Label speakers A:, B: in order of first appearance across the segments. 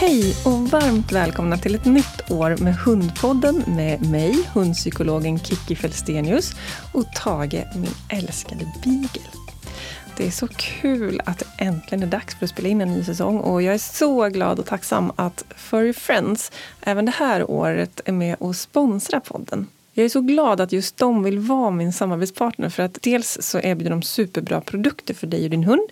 A: Hej och varmt välkomna till ett nytt år med Hundpodden med mig, hundpsykologen Kiki Felstenius och Tage, min älskade beagle. Det är så kul att det äntligen är dags för att spela in en ny säsong och jag är så glad och tacksam att Furry Friends även det här året är med och sponsrar podden. Jag är så glad att just de vill vara min samarbetspartner för att dels så erbjuder de superbra produkter för dig och din hund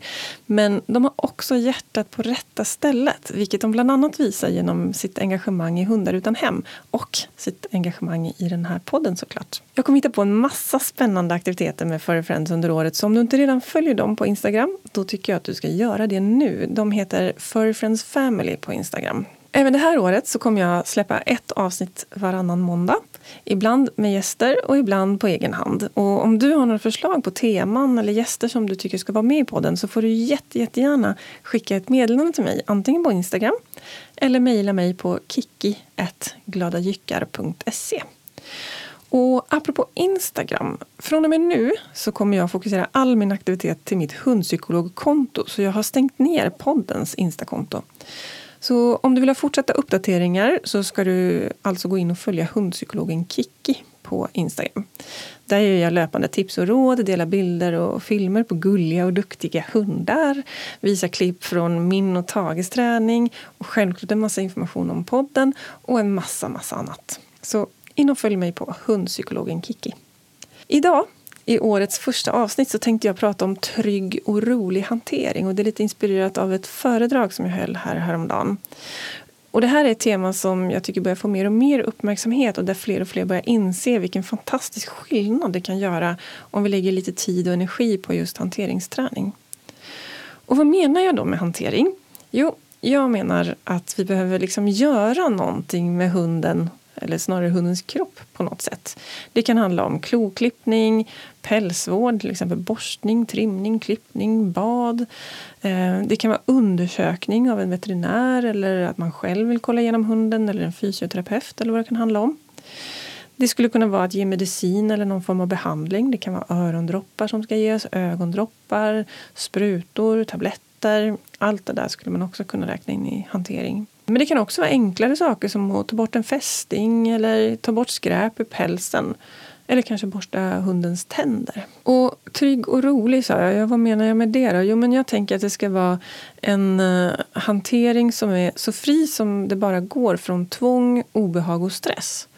A: men de har också hjärtat på rätta stället vilket de bland annat visar genom sitt engagemang i Hundar utan hem och sitt engagemang i den här podden såklart. Jag kommer hitta på en massa spännande aktiviteter med Furry Friends under året så om du inte redan följer dem på Instagram då tycker jag att du ska göra det nu. De heter Furry Friends Family på Instagram. Även det här året så kommer jag släppa ett avsnitt varannan måndag. Ibland med gäster och ibland på egen hand. Och om du har några förslag på teman eller gäster som du tycker ska vara med i podden så får du jätte, jättegärna skicka ett meddelande till mig. Antingen på Instagram eller mejla mig på kiki.gladajyckar.se. Och apropå Instagram, från och med nu så kommer jag fokusera all min aktivitet till mitt hundpsykologkonto så jag har stängt ner poddens Instakonto. Så om du vill ha fortsatta uppdateringar så ska du alltså gå in och följa hundpsykologen Kiki på Instagram. Där ger jag löpande tips och råd, delar bilder och filmer på gulliga och duktiga hundar, visar klipp från min och Tages träning och självklart en massa information om podden och en massa, massa annat. Så in och följ mig på hundpsykologen Kiki. Idag i årets första avsnitt så tänkte jag prata om trygg och rolig hantering. Och det är lite inspirerat av ett föredrag som jag höll här häromdagen. Och det här är ett tema som jag tycker börjar få mer och mer uppmärksamhet och där fler och fler börjar inse vilken fantastisk skillnad det kan göra om vi lägger lite tid och energi på just hanteringsträning. Och vad menar jag då med hantering? Jo, jag menar att vi behöver liksom göra någonting med hunden eller snarare hundens kropp på något sätt. Det kan handla om kloklippning, pälsvård, till exempel borstning, trimning, klippning, bad. Eh, det kan vara undersökning av en veterinär eller att man själv vill kolla igenom hunden eller en fysioterapeut eller vad det kan handla om. Det skulle kunna vara att ge medicin eller någon form av behandling. Det kan vara örondroppar som ska ges, ögondroppar, sprutor, tabletter. Allt det där skulle man också kunna räkna in i hantering. Men det kan också vara enklare saker som att ta bort en fästing eller ta bort skräp ur pälsen. Eller kanske borsta hundens tänder. Och trygg och rolig sa jag. Vad menar jag med det då? Jo, men jag tänker att det ska vara en uh, hantering som är så fri som det bara går från tvång, obehag och stress.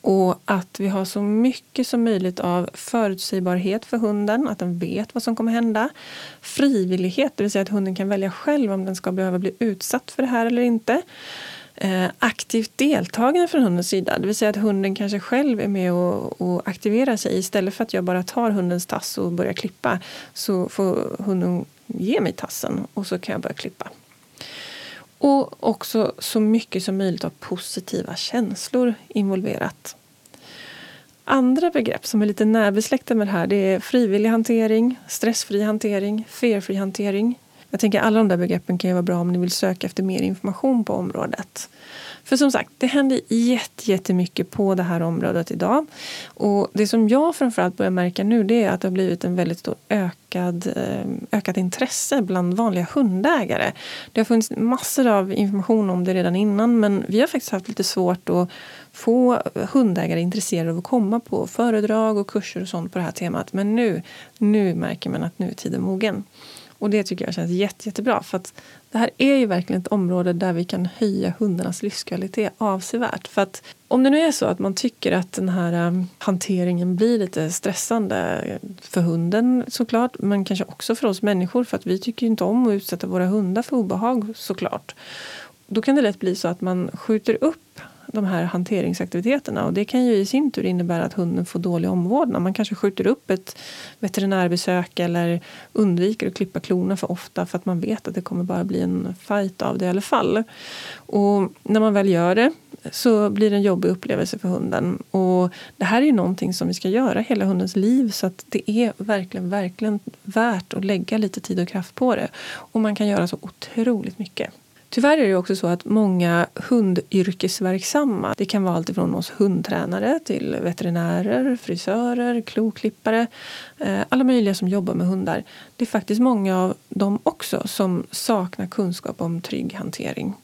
A: Och att vi har så mycket som möjligt av förutsägbarhet för hunden, att den vet vad som kommer hända. Frivillighet, det vill säga att hunden kan välja själv om den ska behöva bli utsatt för det här eller inte. Eh, aktivt deltagande från hundens sida, det vill säga att hunden kanske själv är med och, och aktiverar sig. Istället för att jag bara tar hundens tass och börjar klippa så får hunden ge mig tassen och så kan jag börja klippa. Och också så mycket som möjligt av positiva känslor involverat. Andra begrepp som är lite närbesläktade med det här det är frivillig hantering, stressfri hantering, felfri hantering. Jag tänker alla de där begreppen kan ju vara bra om ni vill söka efter mer information på området. För som sagt, det händer jättemycket på det här området idag. Och det som jag framförallt börjar märka nu det är att det har blivit en väldigt stor ökad, eh, ökat intresse bland vanliga hundägare. Det har funnits massor av information om det redan innan men vi har faktiskt haft lite svårt att få hundägare intresserade av att komma på föredrag och kurser och sånt på det här temat. Men nu, nu märker man att nu är tiden mogen. Och det tycker jag känns jätte, jättebra. För att det här är ju verkligen ett område där vi kan höja hundarnas livskvalitet avsevärt. För att om det nu är så att man tycker att den här eh, hanteringen blir lite stressande för hunden såklart, men kanske också för oss människor för att vi tycker inte om att utsätta våra hundar för obehag såklart. Då kan det lätt bli så att man skjuter upp de här hanteringsaktiviteterna. Och det kan ju i sin tur innebära att hunden får dålig omvårdnad. Man kanske skjuter upp ett veterinärbesök eller undviker att klippa klorna för ofta för att man vet att det kommer bara bli en fight av det i alla fall. Och när man väl gör det så blir det en jobbig upplevelse för hunden. Och det här är ju någonting som vi ska göra hela hundens liv så att det är verkligen, verkligen värt att lägga lite tid och kraft på det. Och man kan göra så otroligt mycket. Tyvärr är det också så att många hundyrkesverksamma, det kan vara alltifrån oss hundtränare till veterinärer, frisörer, kloklippare, eh, alla möjliga som jobbar med hundar. Det är faktiskt många av dem också som saknar kunskap om trygg hantering.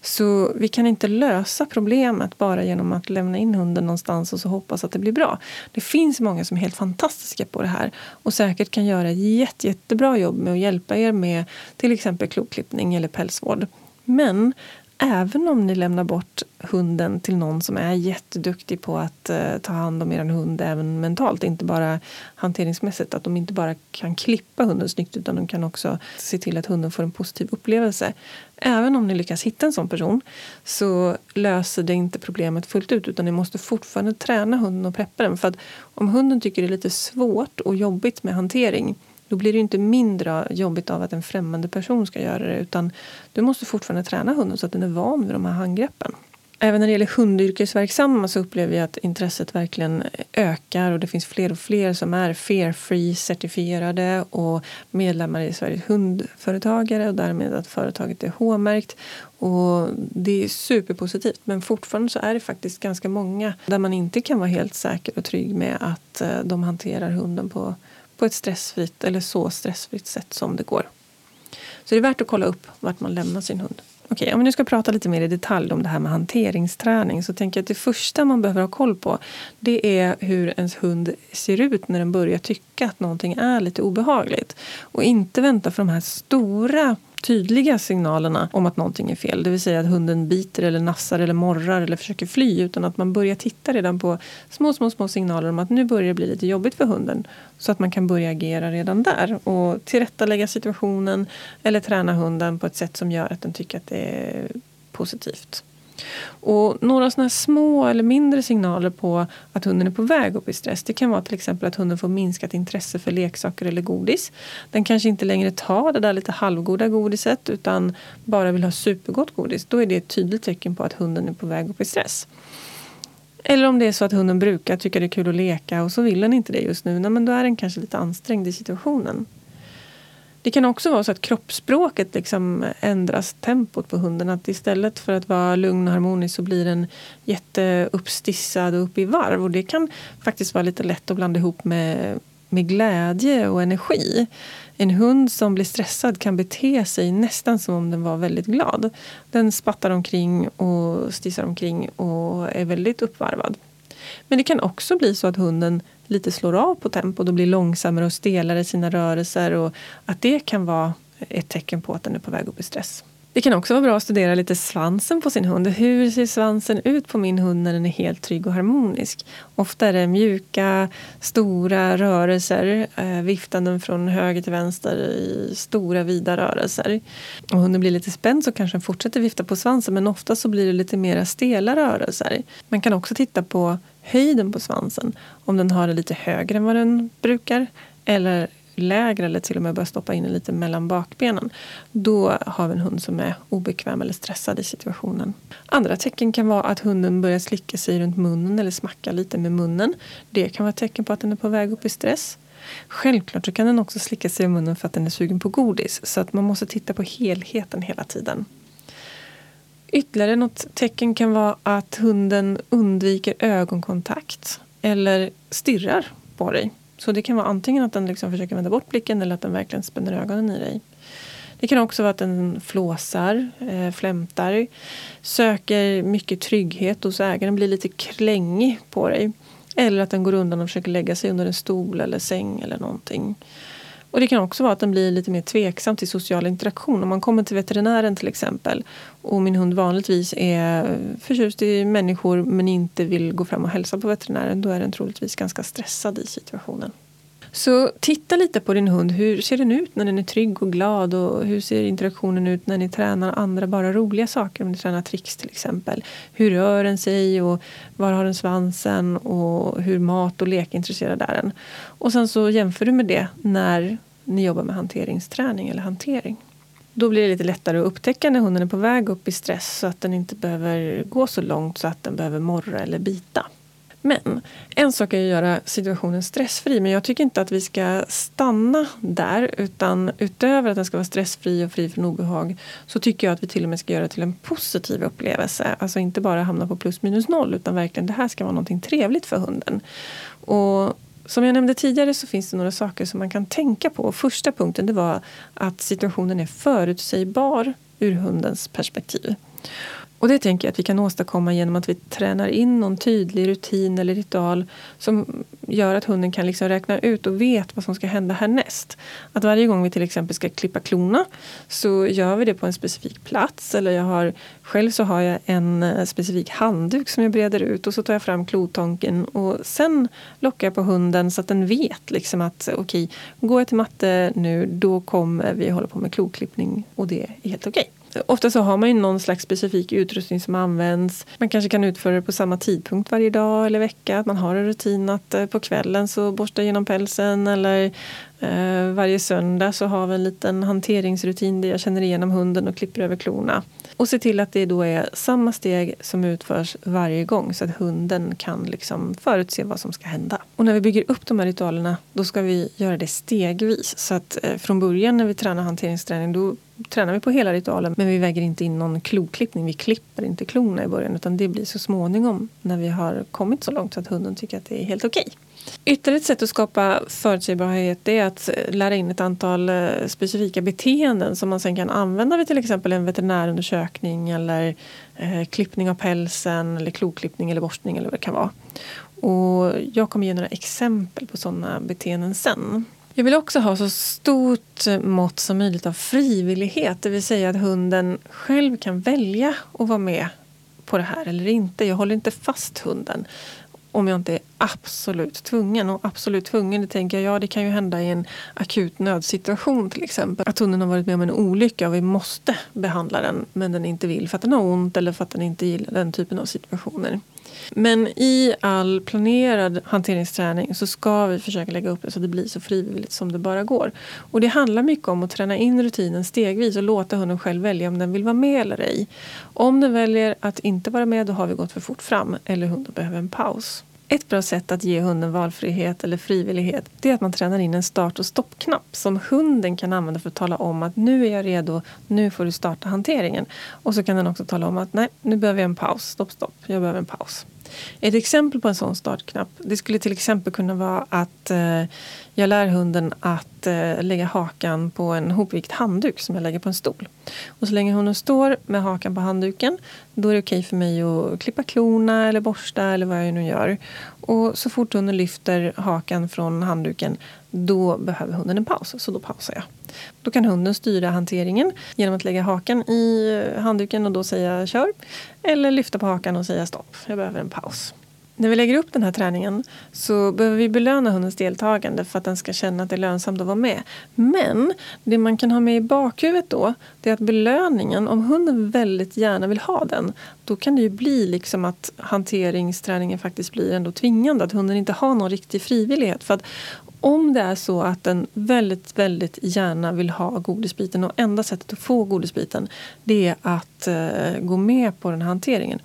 A: Så vi kan inte lösa problemet bara genom att lämna in hunden någonstans och så hoppas att det blir bra. Det finns många som är helt fantastiska på det här och säkert kan göra ett jätte, jättebra jobb med att hjälpa er med till exempel kloklippning eller pälsvård. Men även om ni lämnar bort hunden till någon som är jätteduktig på att eh, ta hand om er hund även mentalt, inte bara hanteringsmässigt, att de inte bara kan klippa hunden snyggt utan de kan också se till att hunden får en positiv upplevelse. Även om ni lyckas hitta en sån person så löser det inte problemet fullt ut utan ni måste fortfarande träna hunden och preppa den. För att om hunden tycker det är lite svårt och jobbigt med hantering då blir det inte mindre jobbigt av att en främmande person ska göra det utan du måste fortfarande träna hunden så att den är van vid de här handgreppen. Även när det gäller hundyrkesverksamma så upplever jag att intresset verkligen ökar och det finns fler och fler som är Fear Free certifierade och medlemmar i Sveriges hundföretagare och därmed att företaget är H-märkt. Och det är superpositivt men fortfarande så är det faktiskt ganska många där man inte kan vara helt säker och trygg med att eh, de hanterar hunden på på ett stressfritt eller så stressfritt sätt som det går. Så det är värt att kolla upp vart man lämnar sin hund. Okej, om vi nu ska prata lite mer i detalj om det här med hanteringsträning så tänker jag att det första man behöver ha koll på det är hur ens hund ser ut när den börjar tycka att någonting är lite obehagligt. Och inte vänta för de här stora tydliga signalerna om att någonting är fel. Det vill säga att hunden biter eller nassar eller morrar eller försöker fly. Utan att man börjar titta redan på små, små, små signaler om att nu börjar det bli lite jobbigt för hunden. Så att man kan börja agera redan där och tillrättalägga situationen eller träna hunden på ett sätt som gör att den tycker att det är positivt. Och några såna små eller mindre signaler på att hunden är på väg upp i stress det kan vara till exempel att hunden får minskat intresse för leksaker eller godis. Den kanske inte längre tar det där lite halvgoda godiset utan bara vill ha supergott godis. Då är det ett tydligt tecken på att hunden är på väg upp i stress. Eller om det är så att hunden brukar tycka det är kul att leka och så vill den inte det just nu. Nej, men då är den kanske lite ansträngd i situationen. Det kan också vara så att kroppsspråket liksom ändras tempot på hunden. Att istället för att vara lugn och harmonisk så blir den jätteuppstissad och upp i varv. Och det kan faktiskt vara lite lätt att blanda ihop med, med glädje och energi. En hund som blir stressad kan bete sig nästan som om den var väldigt glad. Den spattar omkring och stissar omkring och är väldigt uppvarvad. Men det kan också bli så att hunden lite slår av på tempot och blir långsammare och stelare i sina rörelser och att det kan vara ett tecken på att den är på väg upp i stress. Det kan också vara bra att studera lite svansen på sin hund. Hur ser svansen ut på min hund när den är helt trygg och harmonisk? Ofta är det mjuka, stora rörelser, eh, viftanden från höger till vänster i stora, vida rörelser. Om hunden blir lite spänd så kanske den fortsätter vifta på svansen men ofta så blir det lite mer stela rörelser. Man kan också titta på höjden på svansen. Om den har det lite högre än vad den brukar eller lägre eller till och med börjar stoppa in den lite mellan bakbenen. Då har vi en hund som är obekväm eller stressad i situationen. Andra tecken kan vara att hunden börjar slicka sig runt munnen eller smacka lite med munnen. Det kan vara ett tecken på att den är på väg upp i stress. Självklart så kan den också slicka sig i munnen för att den är sugen på godis. Så att man måste titta på helheten hela tiden. Ytterligare något tecken kan vara att hunden undviker ögonkontakt eller stirrar på dig. Så det kan vara antingen att den liksom försöker vända bort blicken eller att den verkligen spänner ögonen i dig. Det kan också vara att den flåsar, eh, flämtar, söker mycket trygghet hos ägaren, blir lite klängig på dig. Eller att den går undan och försöker lägga sig under en stol eller säng eller någonting. Och det kan också vara att den blir lite mer tveksam till social interaktion. Om man kommer till veterinären till exempel och min hund vanligtvis är förtjust i människor men inte vill gå fram och hälsa på veterinären då är den troligtvis ganska stressad i situationen. Så titta lite på din hund. Hur ser den ut när den är trygg och glad? Och hur ser interaktionen ut när ni tränar andra bara roliga saker? Om ni tränar tricks till exempel. Hur rör den sig? och Var har den svansen? Och hur mat och lekintresserad är den? Och sen så jämför du med det när ni jobbar med hanteringsträning eller hantering. Då blir det lite lättare att upptäcka när hunden är på väg upp i stress så att den inte behöver gå så långt så att den behöver morra eller bita. Men en sak är att göra situationen stressfri men jag tycker inte att vi ska stanna där utan utöver att den ska vara stressfri och fri från obehag så tycker jag att vi till och med ska göra det till en positiv upplevelse. Alltså inte bara hamna på plus minus noll utan verkligen det här ska vara någonting trevligt för hunden. Och som jag nämnde tidigare så finns det några saker som man kan tänka på. Första punkten det var att situationen är förutsägbar ur hundens perspektiv. Och det tänker jag att vi kan åstadkomma genom att vi tränar in någon tydlig rutin eller ritual som gör att hunden kan liksom räkna ut och vet vad som ska hända härnäst. Att varje gång vi till exempel ska klippa klorna så gör vi det på en specifik plats. Eller jag har, själv så har jag en eh, specifik handduk som jag breder ut och så tar jag fram klotonken och sen lockar jag på hunden så att den vet liksom att eh, okej, okay, går jag till matte nu då kommer vi hålla på med kloklippning och det är helt okej. Okay. Ofta så har man ju någon slags specifik utrustning som används. Man kanske kan utföra det på samma tidpunkt varje dag eller vecka. Att man har en rutin att eh, på kvällen så borstar genom pälsen eller eh, varje söndag så har vi en liten hanteringsrutin där jag känner igenom hunden och klipper över klorna. Och se till att det då är samma steg som utförs varje gång så att hunden kan liksom förutse vad som ska hända. Och när vi bygger upp de här ritualerna då ska vi göra det stegvis. Så att eh, från början när vi tränar hanteringsträning då tränar vi på hela ritualen men vi väger inte in någon kloklippning. Vi klipper inte klorna i början utan det blir så småningom när vi har kommit så långt så att hunden tycker att det är helt okej. Okay. Ytterligare ett sätt att skapa förutsägbarhet är att eh, lära in ett antal eh, specifika beteenden som man sen kan använda vid till exempel en veterinärundersökning eller eh, klippning av pälsen eller kloklippning eller borstning eller vad det kan vara. Och jag kommer ge några exempel på sådana beteenden sen. Jag vill också ha så stort eh, mått som möjligt av frivillighet. Det vill säga att hunden själv kan välja att vara med på det här eller inte. Jag håller inte fast hunden om jag inte är absolut tvungen. Och absolut tvungen, det tänker jag, ja det kan ju hända i en akut nödsituation till exempel. Att hunden har varit med om en olycka och vi måste behandla den men den inte vill för att den har ont eller för att den inte gillar den typen av situationer. Men i all planerad hanteringsträning så ska vi försöka lägga upp det så att det blir så frivilligt som det bara går. Och det handlar mycket om att träna in rutinen stegvis och låta hunden själv välja om den vill vara med eller ej. Om den väljer att inte vara med då har vi gått för fort fram eller hunden behöver en paus. Ett bra sätt att ge hunden valfrihet eller frivillighet det är att man tränar in en start och stoppknapp som hunden kan använda för att tala om att nu är jag redo, nu får du starta hanteringen. Och så kan den också tala om att nej, nu behöver jag en paus, stopp, stopp, jag behöver en paus. Ett exempel på en sån startknapp det skulle till exempel kunna vara att eh, jag lär hunden att eh, lägga hakan på en hopvikt handduk som jag lägger på en stol. Och så länge hunden står med hakan på handduken då är det okej för mig att klippa klorna eller borsta eller vad jag nu gör. Och så fort hunden lyfter hakan från handduken då behöver hunden en paus, så då pausar jag. Då kan hunden styra hanteringen genom att lägga hakan i handduken och då säga kör. Eller lyfta på hakan och säga stopp, jag behöver en paus. När vi lägger upp den här träningen så behöver vi belöna hundens deltagande för att den ska känna att det är lönsamt att vara med. Men det man kan ha med i bakhuvudet då det är att belöningen, om hunden väldigt gärna vill ha den då kan det ju bli liksom att hanteringsträningen faktiskt blir ändå tvingande. Att hunden inte har någon riktig frivillighet. För att om det är så att den väldigt, väldigt gärna vill ha godisbiten och enda sättet att få godisbiten det är att eh, gå med på den här hanteringen.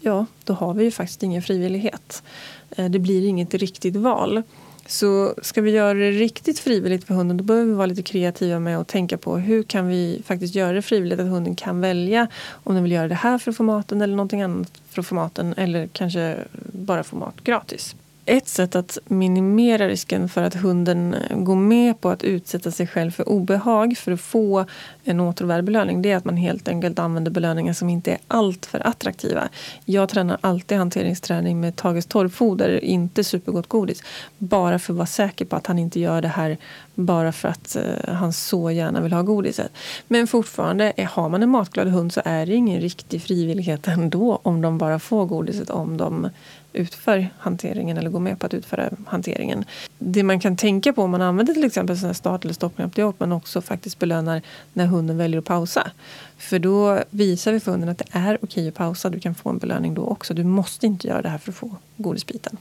A: Ja, då har vi ju faktiskt ingen frivillighet. Eh, det blir inget riktigt val. Så ska vi göra det riktigt frivilligt för hunden då behöver vi vara lite kreativa med att tänka på hur kan vi faktiskt göra det frivilligt att hunden kan välja om den vill göra det här för att få maten eller någonting annat för att få maten eller kanske bara få mat gratis. Ett sätt att minimera risken för att hunden eh, går med på att utsätta sig själv för obehag för att få en återvärd belöning det är att man helt enkelt använder belöningar som inte är alltför attraktiva. Jag tränar alltid hanteringsträning med Tages torrfoder, inte supergott godis. Bara för att vara säker på att han inte gör det här bara för att eh, han så gärna vill ha godiset. Men fortfarande, eh, har man en matglad hund så är det ingen riktig frivillighet ändå om de bara får godiset om de utför hanteringen eller går med på att utföra hanteringen. Det man kan tänka på om man använder till exempel sån här start eller stoppknapp det är att man också faktiskt belönar när hunden väljer att pausa. För då visar vi för hunden att det är okej att pausa. Du kan få en belöning då också. Du måste inte göra det här för att få godisbiten.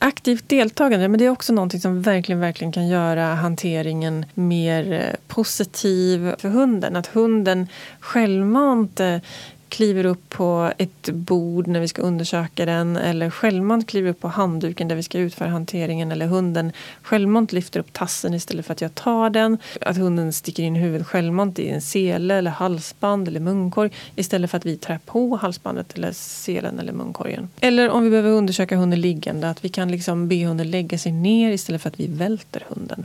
A: Aktivt deltagande men det är också någonting som verkligen, verkligen kan göra hanteringen mer eh, positiv för hunden. Att hunden självmant eh, kliver upp på ett bord när vi ska undersöka den eller självmant kliver upp på handduken där vi ska utföra hanteringen eller hunden självmant lyfter upp tassen istället för att jag tar den. Att hunden sticker in huvudet självmant i en sele eller halsband eller munkorg istället för att vi trär på halsbandet eller selen eller munkorgen. Eller om vi behöver undersöka hunden liggande att vi kan liksom be hunden lägga sig ner istället för att vi välter hunden.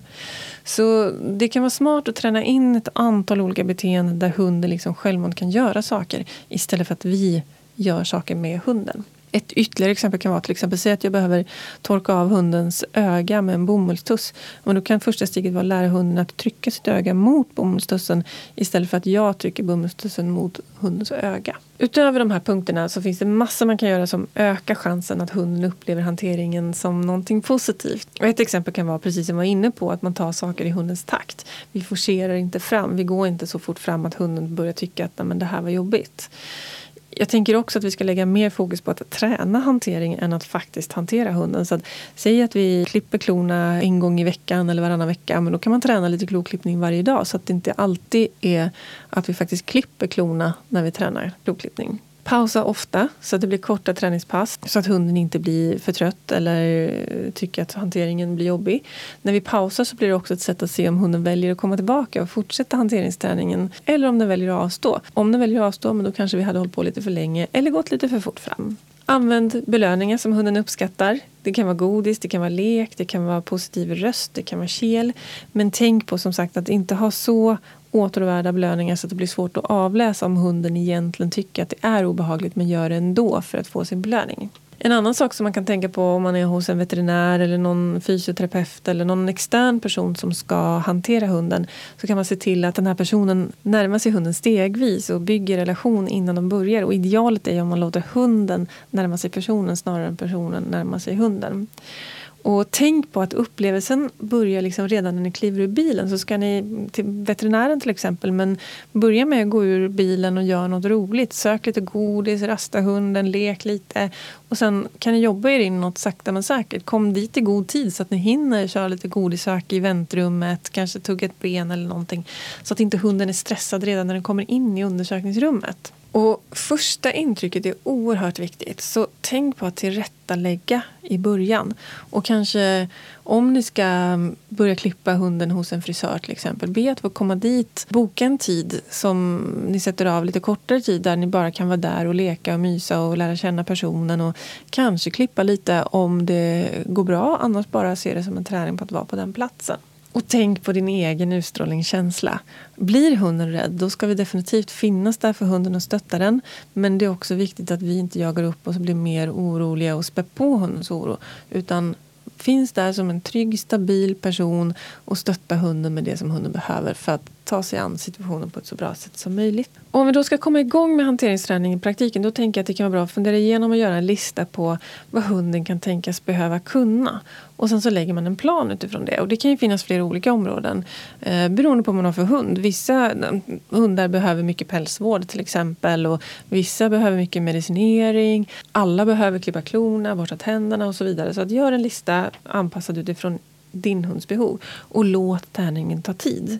A: Så det kan vara smart att träna in ett antal olika beteenden där hunden liksom självmant kan göra saker istället för att vi gör saker med hunden. Ett ytterligare exempel kan vara till exempel säg att jag behöver torka av hundens öga med en bomullstuss. Men då kan första steget vara att lära hunden att trycka sitt öga mot bomullstussen istället för att jag trycker bomullstussen mot hundens öga. Utöver de här punkterna så finns det massor man kan göra som ökar chansen att hunden upplever hanteringen som någonting positivt. Och ett exempel kan vara, precis som jag var inne på, att man tar saker i hundens takt. Vi forcerar inte fram, vi går inte så fort fram att hunden börjar tycka att det här var jobbigt. Jag tänker också att vi ska lägga mer fokus på att träna hantering än att faktiskt hantera hunden. Så att, säg att vi klipper klorna en gång i veckan eller varannan vecka. Men då kan man träna lite kloklippning varje dag så att det inte alltid är att vi faktiskt klipper klorna när vi tränar kloklippning. Pausa ofta så att det blir korta träningspass så att hunden inte blir för trött eller eh, tycker att hanteringen blir jobbig. När vi pausar så blir det också ett sätt att se om hunden väljer att komma tillbaka och fortsätta hanteringsträningen eller om den väljer att avstå. Om den väljer att avstå, men då kanske vi hade hållit på lite för länge eller gått lite för fort fram. Använd belöningar som hunden uppskattar. Det kan vara godis, det kan vara lek, det kan vara positiv röst, det kan vara kel. Men tänk på som sagt att inte ha så återvärda belöningar så att det blir svårt att avläsa om hunden egentligen tycker att det är obehagligt men gör det ändå för att få sin belöning. En annan sak som man kan tänka på om man är hos en veterinär eller någon fysioterapeut eller någon extern person som ska hantera hunden så kan man se till att den här personen närmar sig hunden stegvis och bygger relation innan de börjar. Och idealet är om man låter hunden närma sig personen snarare än personen närma sig hunden. Och tänk på att upplevelsen börjar liksom redan när ni kliver ur bilen. Så ska ni till veterinären till exempel, men börja med att gå ur bilen och göra något roligt. Sök lite godis, rasta hunden, lek lite. Och sen kan ni jobba er in något sakta men säkert. Kom dit i god tid så att ni hinner köra lite godisök i väntrummet, kanske tugga ett ben eller någonting. Så att inte hunden är stressad redan när den kommer in i undersökningsrummet. Och första intrycket är oerhört viktigt. Så tänk på att tillrättalägga i början. Och kanske om ni ska börja klippa hunden hos en frisör till exempel. Be att få komma dit. Boka en tid som ni sätter av lite kortare tid där ni bara kan vara där och leka och mysa och lära känna personen. Och kanske klippa lite om det går bra. Annars bara se det som en träning på att vara på den platsen. Och tänk på din egen utstrålningskänsla. Blir hunden rädd, då ska vi definitivt finnas där för hunden och stötta den. Men det är också viktigt att vi inte jagar upp oss och blir mer oroliga och spär på hundens oro. Utan finns där som en trygg, stabil person och stötta hunden med det som hunden behöver för att ta sig an situationen på ett så bra sätt som möjligt. Och om vi då ska komma igång med hanteringsträning i praktiken då tänker jag att det kan vara bra att fundera igenom och göra en lista på vad hunden kan tänkas behöva kunna. Och sen så lägger man en plan utifrån det. Och det kan ju finnas flera olika områden eh, beroende på vad man har för hund. Vissa eh, hundar behöver mycket pälsvård till exempel och vissa behöver mycket medicinering. Alla behöver klippa klorna, borsta tänderna och så vidare. Så att gör en lista anpassad utifrån din hunds behov och låt träningen ta tid.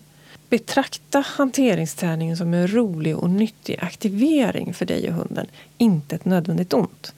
A: Betrakta hanteringsträningen som en rolig och nyttig aktivering för dig och hunden, inte ett nödvändigt ont.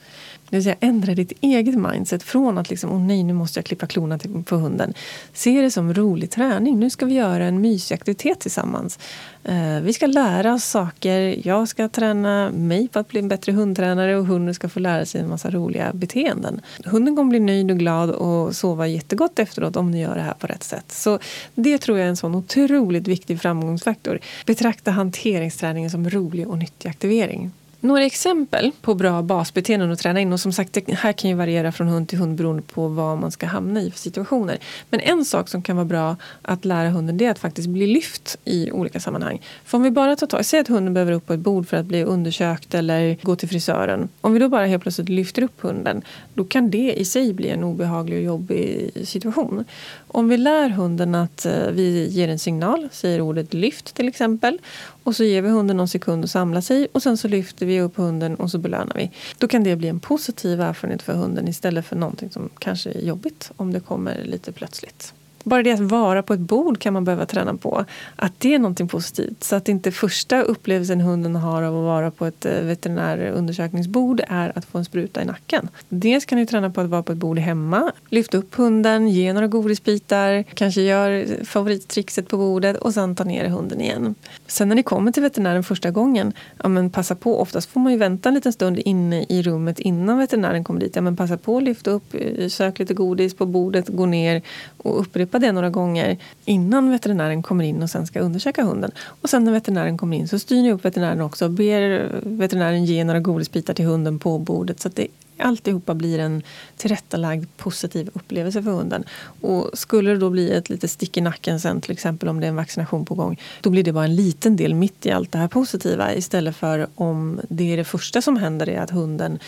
A: Det vill säga ändra ditt eget mindset från att liksom, åh nej, nu måste jag klippa klorna på hunden. Se det som rolig träning. Nu ska vi göra en mysig aktivitet tillsammans. Eh, vi ska lära oss saker. Jag ska träna mig på att bli en bättre hundtränare och hunden ska få lära sig en massa roliga beteenden. Hunden kommer bli nöjd och glad och sova jättegott efteråt om ni gör det här på rätt sätt. Så det tror jag är en sån otroligt viktig framgångsfaktor. Betrakta hanteringsträningen som rolig och nyttig aktivering. Några exempel på bra basbeteenden att träna in. Och som sagt, det här kan ju variera från hund till hund beroende på vad man ska hamna i för situationer. Men en sak som kan vara bra att lära hunden det är att faktiskt bli lyft i olika sammanhang. För om vi bara tar tag, säg att hunden behöver upp på ett bord för att bli undersökt eller gå till frisören. Om vi då bara helt plötsligt lyfter upp hunden, då kan det i sig bli en obehaglig och jobbig situation. Om vi lär hunden att eh, vi ger en signal, säger ordet lyft till exempel. Och så ger vi hunden någon sekund att samla sig och sen så lyfter vi upp hunden och så belönar vi. Då kan det bli en positiv erfarenhet för hunden istället för någonting som kanske är jobbigt om det kommer lite plötsligt. Bara det att vara på ett bord kan man behöva träna på. Att det är någonting positivt. Så att inte första upplevelsen hunden har av att vara på ett eh, veterinärundersökningsbord är att få en spruta i nacken. Dels kan ni träna på att vara på ett bord hemma. Lyft upp hunden, ge några godisbitar, kanske gör favorittrixet på bordet och sen ta ner hunden igen. Sen när ni kommer till veterinären första gången, ja men passa på. Oftast får man ju vänta en liten stund inne i rummet innan veterinären kommer dit. Ja men passa på att lyfta upp, eh, sök lite godis på bordet, gå ner och upprepa släppa det några gånger innan veterinären kommer in och sen ska undersöka hunden. Och sen när veterinären kommer in så styr ni upp veterinären också och ber veterinären ge några godisbitar till hunden på bordet så att det alltihopa blir en tillrättalagd positiv upplevelse för hunden. Och skulle det då bli ett litet stick i nacken sen, till exempel om det är en vaccination på gång, då blir det bara en liten del mitt i allt det här positiva istället för om det är det första som händer är att hunden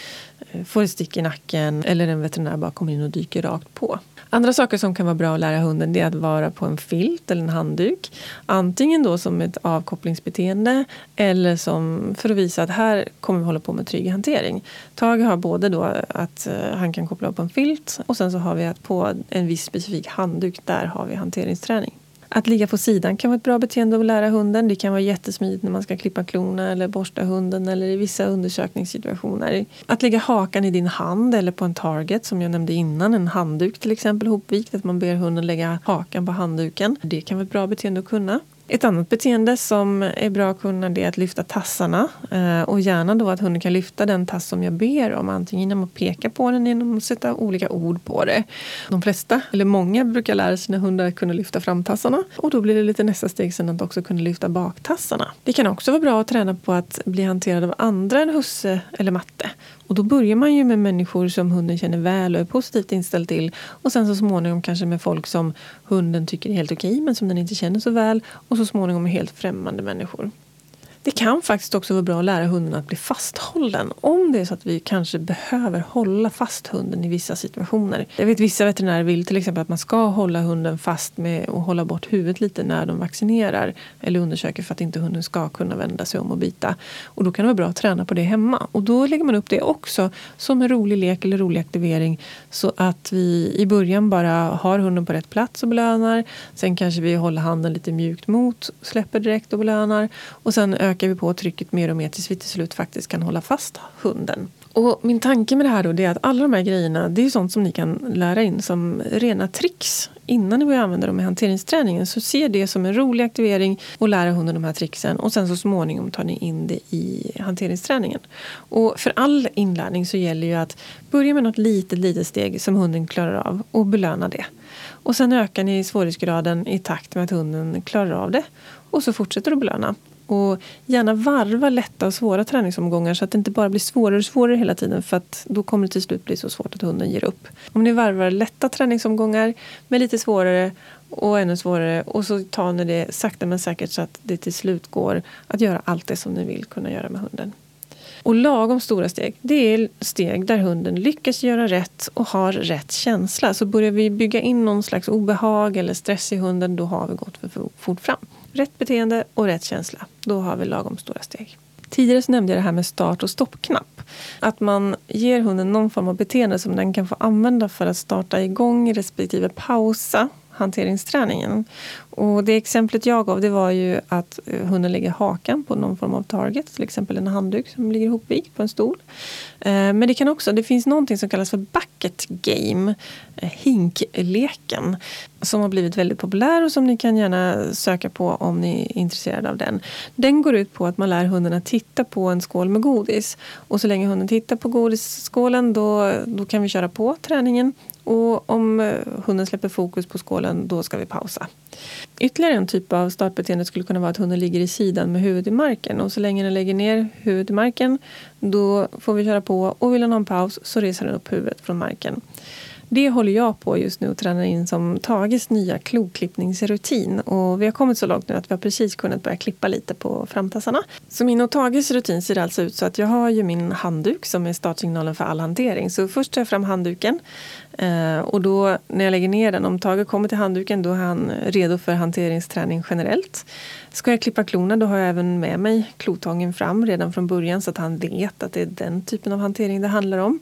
A: Eh, får ett stick i nacken eller en veterinär bara kommer in och dyker rakt på. Andra saker som kan vara bra att lära hunden är att vara på en filt eller en handduk. Antingen då som ett avkopplingsbeteende eller som för att visa att här kommer vi hålla på med trygg hantering. Tage har både då att eh, han kan koppla upp på en filt och sen så har vi att på en viss specifik handduk där har vi hanteringsträning. Att ligga på sidan kan vara ett bra beteende att lära hunden. Det kan vara jättesmidigt när man ska klippa klorna eller borsta hunden eller i vissa undersökningssituationer. Att lägga hakan i din hand eller på en target som jag nämnde innan, en handduk till exempel hopvikt, att man ber hunden lägga hakan på handduken. Det kan vara ett bra beteende att kunna. Ett annat beteende som är bra att kunna det är att lyfta tassarna. Eh, och gärna då att hunden kan lyfta den tass som jag ber om. Antingen genom att peka på den genom att sätta olika ord på det. De flesta, eller många, brukar lära sina hundar att kunna lyfta framtassarna. Och då blir det lite nästa steg sen att också kunna lyfta baktassarna. Det kan också vara bra att träna på att bli hanterad av andra än husse eller matte. Och då börjar man ju med människor som hunden känner väl och är positivt inställd till. Och sen så småningom kanske med folk som hunden tycker är helt okej men som den inte känner så väl. Och så småningom med helt främmande människor. Det kan faktiskt också vara bra att lära hunden att bli fasthållen. Om det är så att vi kanske behöver hålla fast hunden i vissa situationer. Jag vet vissa veterinärer vill till exempel att man ska hålla hunden fast med och hålla bort huvudet lite när de vaccinerar eller undersöker för att inte hunden ska kunna vända sig om och bita. Och då kan det vara bra att träna på det hemma. Och då lägger man upp det också som en rolig lek eller rolig aktivering så att vi i början bara har hunden på rätt plats och belönar. Sen kanske vi håller handen lite mjukt mot, släpper direkt och belönar. Och sen ökar vi på trycket mer och mer tills vi till slut faktiskt kan hålla fast hunden. Och min tanke med det här då är att alla de här grejerna det är sånt som ni kan lära in som rena tricks innan ni börjar använda dem i hanteringsträningen. Så se det som en rolig aktivering och lära hunden de här tricksen och sen så småningom tar ni in det i hanteringsträningen. Och för all inlärning så gäller ju att börja med något litet, litet steg som hunden klarar av och belöna det. Och sen ökar ni svårighetsgraden i takt med att hunden klarar av det. Och så fortsätter du att belöna. Och gärna varva lätta och svåra träningsomgångar så att det inte bara blir svårare och svårare hela tiden för att då kommer det till slut bli så svårt att hunden ger upp. Om ni varvar lätta träningsomgångar med lite svårare och ännu svårare och så tar ni det sakta men säkert så att det till slut går att göra allt det som ni vill kunna göra med hunden. Och lagom stora steg, det är steg där hunden lyckas göra rätt och har rätt känsla. Så börjar vi bygga in någon slags obehag eller stress i hunden, då har vi gått för fort fram. Rätt beteende och rätt känsla, då har vi lagom stora steg. Tidigare så nämnde jag det här med start och stoppknapp. Att man ger hunden någon form av beteende som den kan få använda för att starta igång respektive pausa hanteringsträningen. Och det exemplet jag gav det var ju att eh, hunden lägger hakan på någon form av target, till exempel en handduk som ligger ihopvikt på en stol. Eh, men det kan också, det finns någonting som kallas för bucket game, eh, hinkleken, som har blivit väldigt populär och som ni kan gärna söka på om ni är intresserade av den. Den går ut på att man lär hunden att titta på en skål med godis. Och så länge hunden tittar på godisskålen då, då kan vi köra på träningen. Och om eh, hunden släpper fokus på skålen då ska vi pausa. Ytterligare en typ av startbeteende skulle kunna vara att hunden ligger i sidan med huvudet i marken. Och så länge den lägger ner huvudet i marken då får vi köra på och vill den ha en paus så reser den upp huvudet från marken. Det håller jag på just nu och tränar in som Tages nya kloklippningsrutin. Och vi har kommit så långt nu att vi har precis kunnat börja klippa lite på framtassarna. Så min och Tages rutin ser alltså ut så att jag har ju min handduk som är startsignalen för all hantering. Så först tar jag fram handduken eh, och då när jag lägger ner den, om Tage kommer till handduken då är han redo för hanteringsträning generellt. Ska jag klippa klorna då har jag även med mig klotången fram redan från början så att han vet att det är den typen av hantering det handlar om.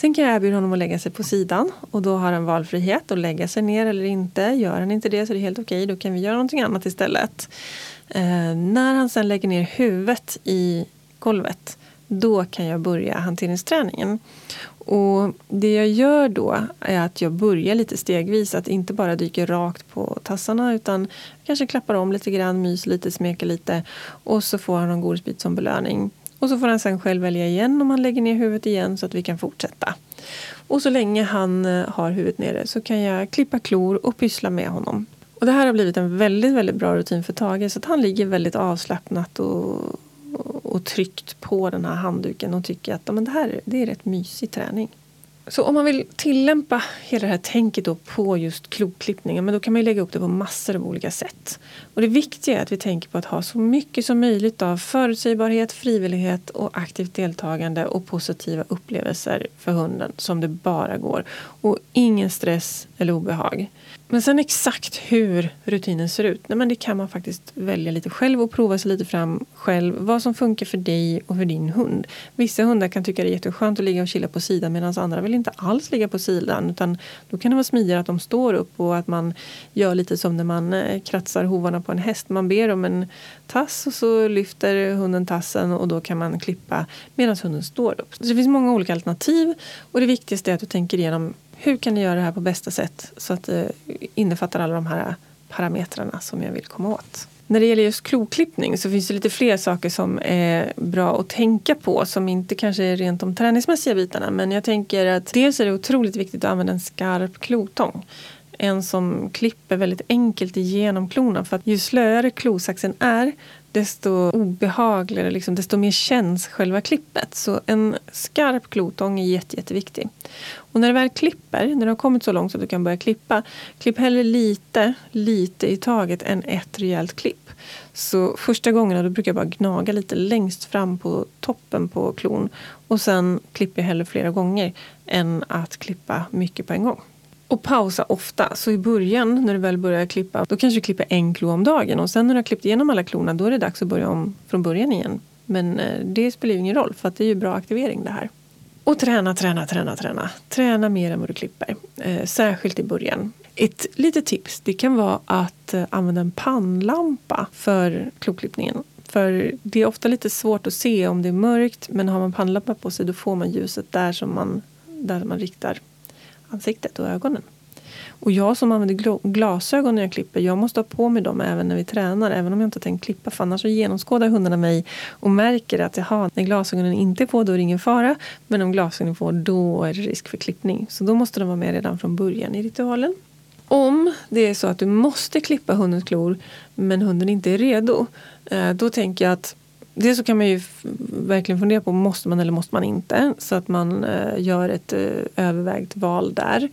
A: Sen kan jag erbjuda honom att lägga sig på sidan och då har han valfrihet att lägga sig ner eller inte. Gör han inte det så är det helt okej, då kan vi göra någonting annat istället. Eh, när han sen lägger ner huvudet i golvet då kan jag börja hanteringsträningen. Och det jag gör då är att jag börjar lite stegvis. Att inte bara dyka rakt på tassarna utan kanske klappar om lite grann, myser lite, smeker lite. Och så får han en godisbit som belöning. Och så får han sen själv välja igen om han lägger ner huvudet igen så att vi kan fortsätta. Och så länge han eh, har huvudet nere så kan jag klippa klor och pyssla med honom. Och det här har blivit en väldigt, väldigt bra rutin för Tage så att han ligger väldigt avslappnat och, och tryckt på den här handduken och tycker att men det här det är rätt mysig träning. Så om man vill tillämpa hela det här tänket då på just kloklippningen men då kan man lägga upp det på massor av olika sätt. Och det viktiga är att vi tänker på att ha så mycket som möjligt av förutsägbarhet, frivillighet och aktivt deltagande och positiva upplevelser för hunden som det bara går. Och ingen stress eller obehag. Men sen exakt hur rutinen ser ut, nej men det kan man faktiskt välja lite själv och prova sig lite fram själv. Vad som funkar för dig och för din hund. Vissa hundar kan tycka det är jätteskönt att ligga och chilla på sidan medan andra vill inte alls ligga på sidan. Utan då kan det vara smidigare att de står upp och att man gör lite som när man eh, kratsar hovarna på en häst. Man ber om en tass och så lyfter hunden tassen och då kan man klippa medan hunden står upp. Så det finns många olika alternativ och det viktigaste är att du tänker igenom hur kan du göra det här på bästa sätt så att det innefattar alla de här parametrarna som jag vill komma åt. När det gäller just kloklippning så finns det lite fler saker som är bra att tänka på som inte kanske är rent de träningsmässiga bitarna. Men jag tänker att dels är det otroligt viktigt att använda en skarp klotång. En som klipper väldigt enkelt igenom klorna för att ju slöare klosaxen är desto obehagligare, liksom, desto mer känns själva klippet. Så en skarp klotång är jätte, jätteviktig. Och när du väl klipper, när du har kommit så långt så att du kan börja klippa, klipp hellre lite, lite i taget än ett rejält klipp. Så första gångerna då brukar jag bara gnaga lite längst fram på toppen på klon och sen klipper jag hellre flera gånger än att klippa mycket på en gång. Och pausa ofta. Så i början när du väl börjar klippa, då kanske du klipper en klo om dagen. Och sen när du har klippt igenom alla klorna, då är det dags att börja om från början igen. Men eh, det spelar ju ingen roll, för att det är ju bra aktivering det här. Och träna, träna, träna, träna. Träna mer än vad du klipper. Eh, särskilt i början. Ett litet tips det kan vara att eh, använda en pannlampa för kloklippningen. För det är ofta lite svårt att se om det är mörkt men har man pannlampa på sig då får man ljuset där som man, där man riktar ansiktet och ögonen. Och jag som använder glasögon när jag klipper, jag måste ha på mig dem även när vi tränar. Även om jag inte tänkt klippa, för annars så genomskådar hundarna mig och märker att jaha, när glasögonen inte är på då är det ingen fara. Men om glasögonen är på då är det risk för klippning. Så då måste de vara med redan från början i ritualen. Om det är så att du måste klippa hundens klor men hunden inte är redo, eh, då tänker jag att Dels så kan man ju verkligen fundera på måste man eller måste man inte. Så att man eh, gör ett eh, övervägt val där.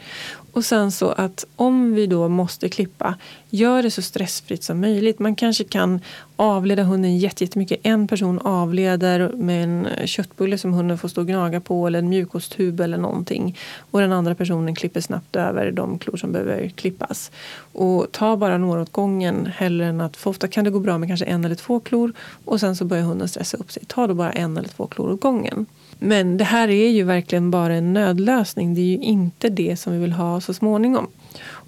A: Och sen så att om vi då måste klippa, gör det så stressfritt som möjligt. Man kanske kan avleda hunden jättemycket. En person avleder med en köttbulle som hunden får stå och gnaga på eller en mjukosttub eller någonting. Och den andra personen klipper snabbt över de klor som behöver klippas. Och ta bara några åt gången hellre än att, för ofta kan det gå bra med kanske en eller två klor och sen så börjar hunden stressa upp sig. Ta då bara en eller två klor åt gången. Men det här är ju verkligen bara en nödlösning. Det är ju inte det som vi vill ha så småningom.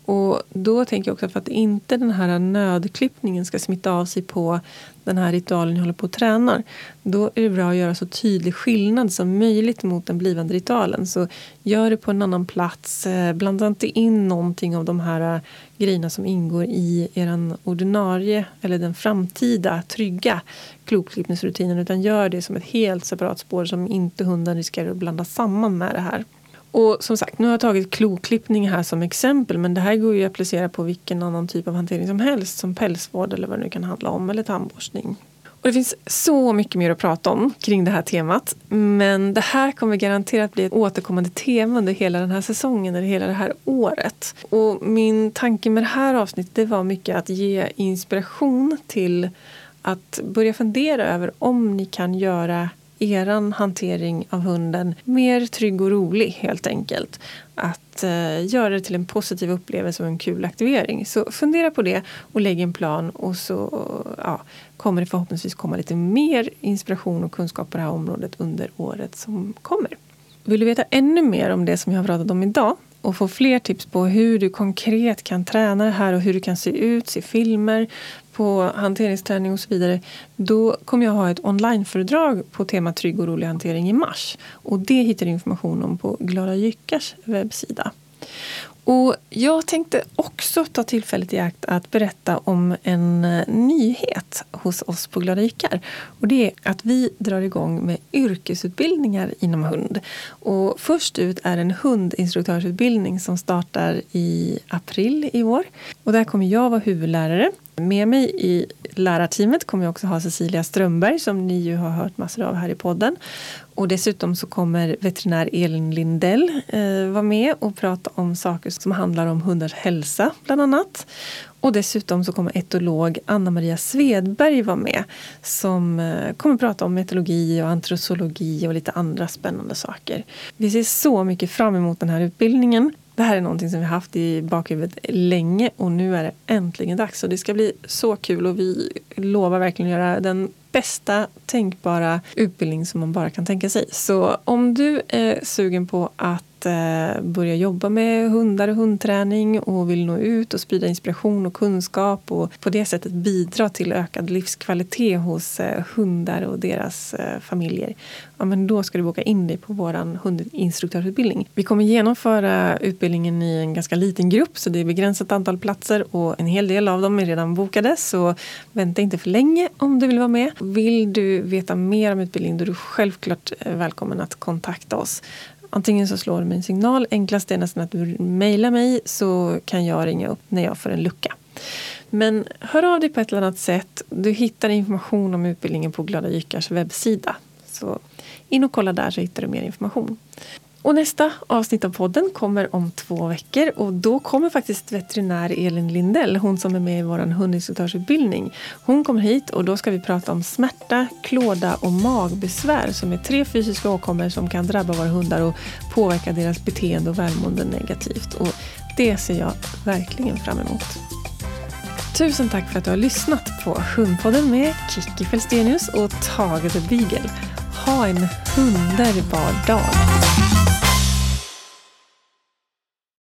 A: Och då tänker jag också för att inte den här nödklippningen ska smitta av sig på den här ritualen jag håller på och tränar. Då är det bra att göra så tydlig skillnad som möjligt mot den blivande ritualen. Så gör det på en annan plats. Eh, blanda inte in någonting av de här eh, grejerna som ingår i er ordinarie eller den framtida trygga klokklippningsrutinen utan gör det som ett helt separat spår som inte hunden riskerar att blanda samman med det här. Och som sagt, nu har jag tagit kloklippning här som exempel men det här går ju att applicera på vilken annan typ av hantering som helst som pälsvård eller vad det nu kan handla om eller tandborstning. Och det finns så mycket mer att prata om kring det här temat. Men det här kommer garanterat bli ett återkommande tema under hela den här säsongen eller hela det här året. Och min tanke med det här avsnittet det var mycket att ge inspiration till att börja fundera över om ni kan göra er hantering av hunden mer trygg och rolig helt enkelt. Att eh, göra det till en positiv upplevelse och en kul aktivering. Så fundera på det och lägg en plan och så ja, kommer det förhoppningsvis komma lite mer inspiration och kunskap på det här området under året som kommer. Vill du veta ännu mer om det som jag har pratat om idag och få fler tips på hur du konkret kan träna det här och hur du kan se ut, se filmer, på hanteringsträning och så vidare då kommer jag ha ett onlineföredrag på temat trygg och rolig hantering i mars. Och det hittar du information om på Glada Jyckars webbsida. Och jag tänkte också ta tillfället i akt att berätta om en eh, nyhet hos oss på Glada jyckar. Och det är att vi drar igång med yrkesutbildningar inom hund. Och först ut är en hundinstruktörsutbildning som startar i april i år. Och där kommer jag vara huvudlärare. Med mig i lärarteamet kommer jag också ha Cecilia Strömberg som ni ju har hört massor av här i podden. Och dessutom så kommer veterinär Elin Lindell eh, vara med och prata om saker som handlar om hundars hälsa bland annat. Och dessutom så kommer etolog Anna-Maria Svedberg vara med som eh, kommer prata om etologi och antrosologi och lite andra spännande saker. Vi ser så mycket fram emot den här utbildningen. Det här är någonting som vi haft i bakhuvudet länge och nu är det äntligen dags. Och det ska bli så kul och vi lovar verkligen att göra den bästa tänkbara utbildning som man bara kan tänka sig. Så om du är sugen på att att eh, börja jobba med hundar och hundträning och vill nå ut och sprida inspiration och kunskap och på det sättet bidra till ökad livskvalitet hos eh, hundar och deras eh, familjer. Ja, men då ska du boka in dig på vår hundinstruktörsutbildning. Vi kommer genomföra utbildningen i en ganska liten grupp så det är begränsat antal platser och en hel del av dem är redan bokade så vänta inte för länge om du vill vara med. Vill du veta mer om utbildningen då är du självklart eh, välkommen att kontakta oss. Antingen så slår du mig en signal. Enklast är nästan att du mejlar mig så kan jag ringa upp när jag får en lucka. Men hör av dig på ett eller annat sätt. Du hittar information om utbildningen på Glada Jykars webbsida. Så in och kolla där så hittar du mer information. Och nästa avsnitt av podden kommer om två veckor och då kommer faktiskt veterinär Elin Lindell, hon som är med i vår hundinstruktörsutbildning. Hon kommer hit och då ska vi prata om smärta, klåda och magbesvär som är tre fysiska åkommor som kan drabba våra hundar och påverka deras beteende och välmående negativt. Och det ser jag verkligen fram emot. Tusen tack för att du har lyssnat på Hundpodden med Kiki Felstenius och Tage the Beagle. Ha en underbar dag!